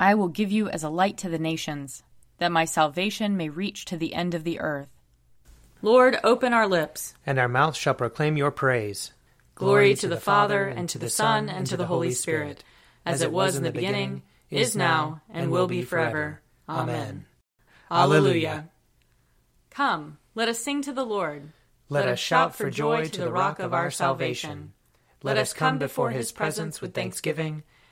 I will give you as a light to the nations, that my salvation may reach to the end of the earth. Lord, open our lips, and our mouths shall proclaim your praise. Glory to the Father, and to the Son, and to the Holy Spirit, as it was in the beginning, is now, and will be forever. Amen. Alleluia. Come, let us sing to the Lord. Let us shout for joy to the rock of our salvation. Let us come before his presence with thanksgiving,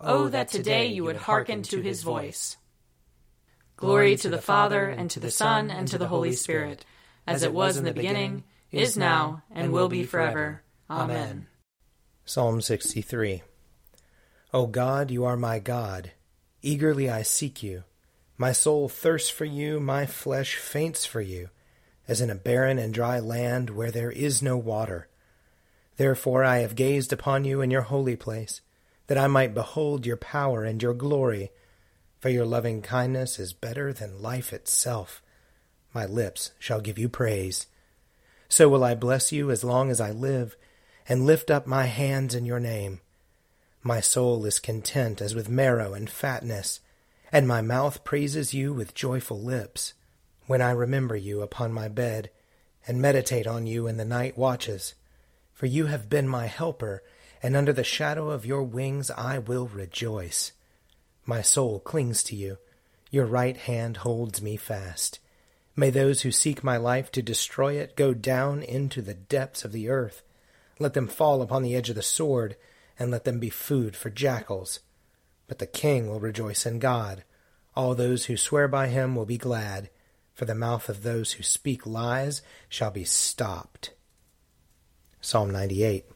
Oh, oh, that today you would hearken to his voice. Glory to the Father, and to the Son, and to the Holy Spirit, as it was in the beginning, is now, and will be forever. Amen. Psalm 63 O God, you are my God. Eagerly I seek you. My soul thirsts for you, my flesh faints for you, as in a barren and dry land where there is no water. Therefore I have gazed upon you in your holy place, that I might behold your power and your glory. For your loving kindness is better than life itself. My lips shall give you praise. So will I bless you as long as I live, and lift up my hands in your name. My soul is content as with marrow and fatness, and my mouth praises you with joyful lips. When I remember you upon my bed, and meditate on you in the night watches, for you have been my helper, and under the shadow of your wings I will rejoice. My soul clings to you. Your right hand holds me fast. May those who seek my life to destroy it go down into the depths of the earth. Let them fall upon the edge of the sword, and let them be food for jackals. But the king will rejoice in God. All those who swear by him will be glad, for the mouth of those who speak lies shall be stopped. Psalm 98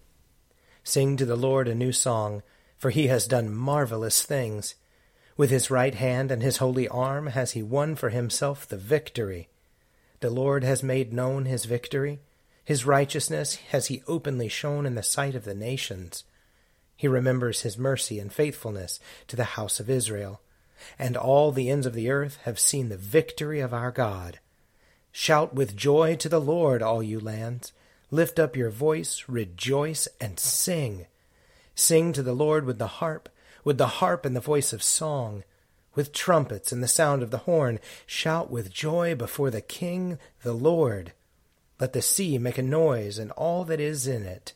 Sing to the Lord a new song, for he has done marvelous things. With his right hand and his holy arm has he won for himself the victory. The Lord has made known his victory. His righteousness has he openly shown in the sight of the nations. He remembers his mercy and faithfulness to the house of Israel. And all the ends of the earth have seen the victory of our God. Shout with joy to the Lord, all you lands. Lift up your voice, rejoice, and sing. Sing to the Lord with the harp with the harp and the voice of song, with trumpets and the sound of the horn, shout with joy before the King, the Lord. Let the sea make a noise and all that is in it,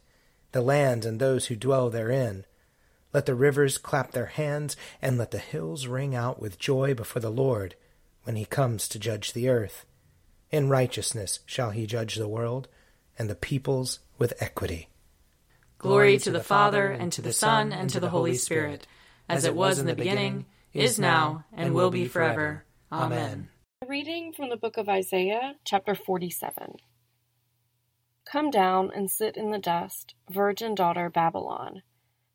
the land and those who dwell therein. Let the rivers clap their hands, and let the hills ring out with joy before the Lord, when he comes to judge the earth. In righteousness shall he judge the world, and the peoples with equity. Glory to the Father, and to the Son, and to the Holy Spirit as it was in the beginning, is now, and will be forever. Amen. A reading from the book of Isaiah, chapter 47. Come down and sit in the dust, virgin daughter Babylon.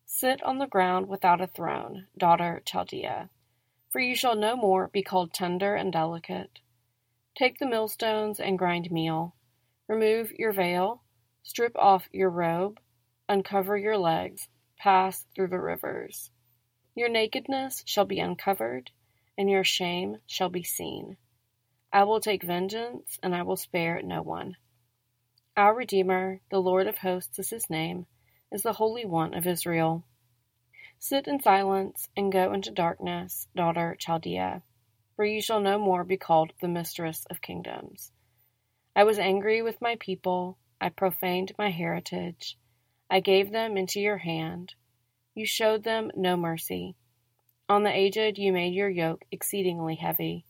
Sit on the ground without a throne, daughter Chaldea. For you shall no more be called tender and delicate. Take the millstones and grind meal. Remove your veil, strip off your robe, uncover your legs, pass through the rivers. Your nakedness shall be uncovered, and your shame shall be seen. I will take vengeance, and I will spare no one. Our Redeemer, the Lord of hosts is his name, is the Holy One of Israel. Sit in silence and go into darkness, daughter Chaldea, for you shall no more be called the mistress of kingdoms. I was angry with my people, I profaned my heritage, I gave them into your hand you showed them no mercy. On the aged you made your yoke exceedingly heavy.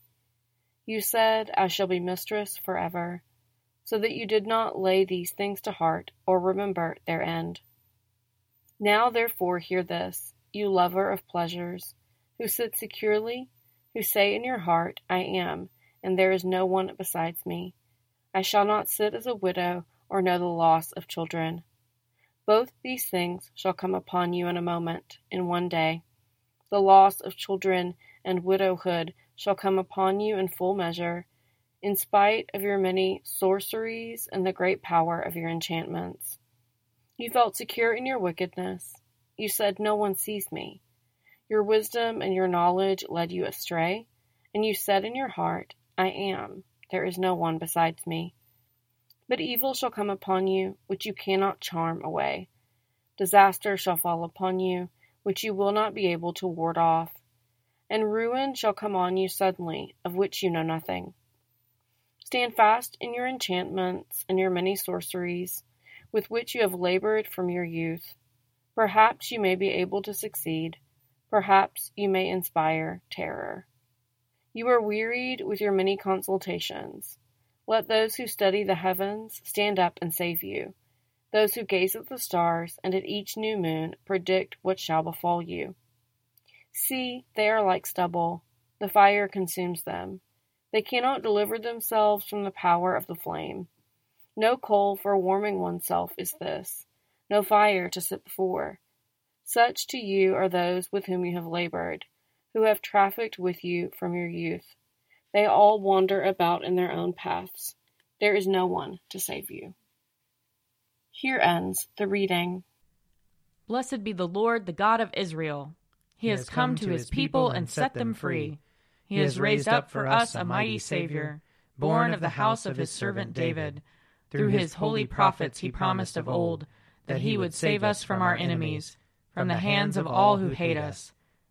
You said, I shall be mistress forever, so that you did not lay these things to heart or remember their end. Now therefore hear this, you lover of pleasures, who sit securely, who say in your heart, I am, and there is no one besides me. I shall not sit as a widow or know the loss of children. Both these things shall come upon you in a moment, in one day the loss of children and widowhood shall come upon you in full measure, in spite of your many sorceries and the great power of your enchantments. You felt secure in your wickedness. You said, No one sees me. Your wisdom and your knowledge led you astray, and you said in your heart, I am, there is no one besides me. But evil shall come upon you, which you cannot charm away. Disaster shall fall upon you, which you will not be able to ward off. And ruin shall come on you suddenly, of which you know nothing. Stand fast in your enchantments and your many sorceries, with which you have labored from your youth. Perhaps you may be able to succeed. Perhaps you may inspire terror. You are wearied with your many consultations. Let those who study the heavens stand up and save you. Those who gaze at the stars and at each new moon predict what shall befall you. See, they are like stubble. The fire consumes them. They cannot deliver themselves from the power of the flame. No coal for warming oneself is this, no fire to sit before. Such to you are those with whom you have labored, who have trafficked with you from your youth. They all wander about in their own paths. There is no one to save you. Here ends the reading. Blessed be the Lord, the God of Israel. He, has come to his people and set them free. He has raised up for us a mighty Savior, born of the house of his servant David. Through his holy prophets he promised of old that he would save us from our enemies from the hands of all who hate us.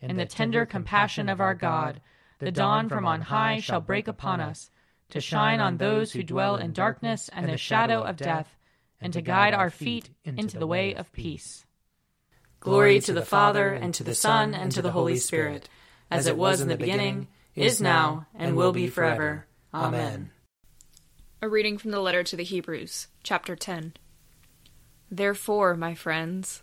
in the tender compassion of our God, the dawn from on high shall break upon us, to shine on those who dwell in darkness and the shadow of death, and to guide our feet into the way of peace. Glory to the Father, and to the Son, and to the Holy Spirit, as it was in the beginning, is now, and will be forever. Amen. A reading from the letter to the Hebrews, chapter 10. Therefore, my friends,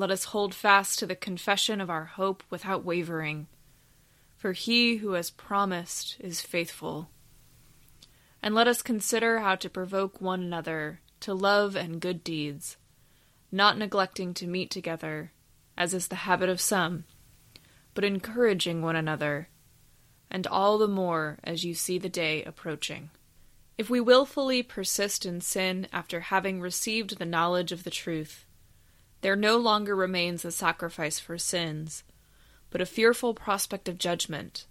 Let us hold fast to the confession of our hope without wavering, for he who has promised is faithful. And let us consider how to provoke one another to love and good deeds, not neglecting to meet together, as is the habit of some, but encouraging one another, and all the more as you see the day approaching. If we wilfully persist in sin after having received the knowledge of the truth, there no longer remains a sacrifice for sins, but a fearful prospect of judgment,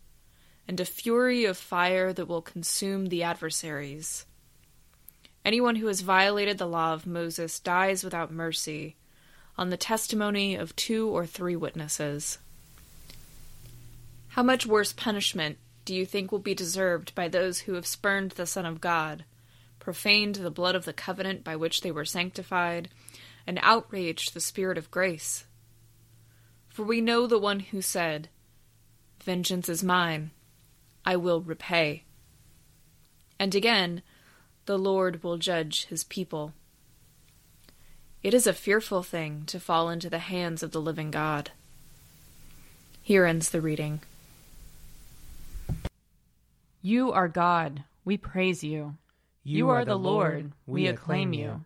and a fury of fire that will consume the adversaries. Anyone who has violated the law of Moses dies without mercy, on the testimony of two or three witnesses. How much worse punishment do you think will be deserved by those who have spurned the Son of God, profaned the blood of the covenant by which they were sanctified, and outraged the Spirit of grace. For we know the one who said, Vengeance is mine, I will repay. And again, the Lord will judge his people. It is a fearful thing to fall into the hands of the living God. Here ends the reading. You are God, we praise you. You are the Lord, we acclaim you. You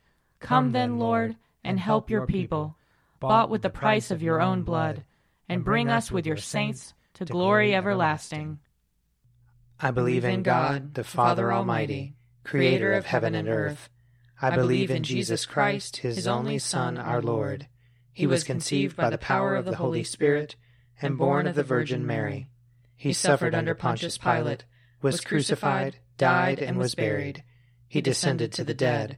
Come then, Lord, and help your people, bought with the price of your own blood, and bring us with your saints to glory everlasting. I believe in God, the Father Almighty, creator of heaven and earth. I believe in Jesus Christ, his only Son, our Lord. He was conceived by the power of the Holy Spirit and born of the Virgin Mary. He suffered under Pontius Pilate, was crucified, died, and was buried. He descended to the dead.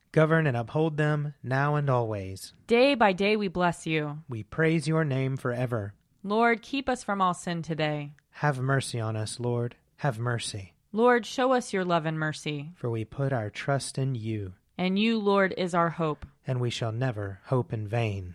Govern and uphold them now and always. Day by day we bless you. We praise your name forever. Lord, keep us from all sin today. Have mercy on us, Lord. Have mercy. Lord, show us your love and mercy. For we put our trust in you. And you, Lord, is our hope. And we shall never hope in vain.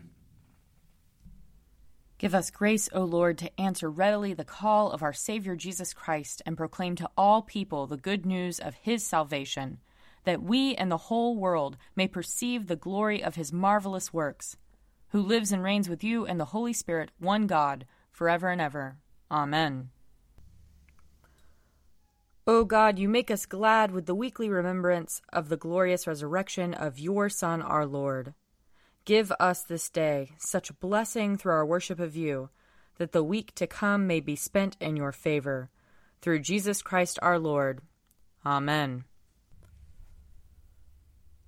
Give us grace, O Lord, to answer readily the call of our Savior Jesus Christ and proclaim to all people the good news of his salvation, that we and the whole world may perceive the glory of his marvelous works, who lives and reigns with you and the Holy Spirit, one God, forever and ever. Amen. O God, you make us glad with the weekly remembrance of the glorious resurrection of your Son, our Lord. Give us this day such blessing through our worship of you, that the week to come may be spent in your favor. Through Jesus Christ our Lord. Amen.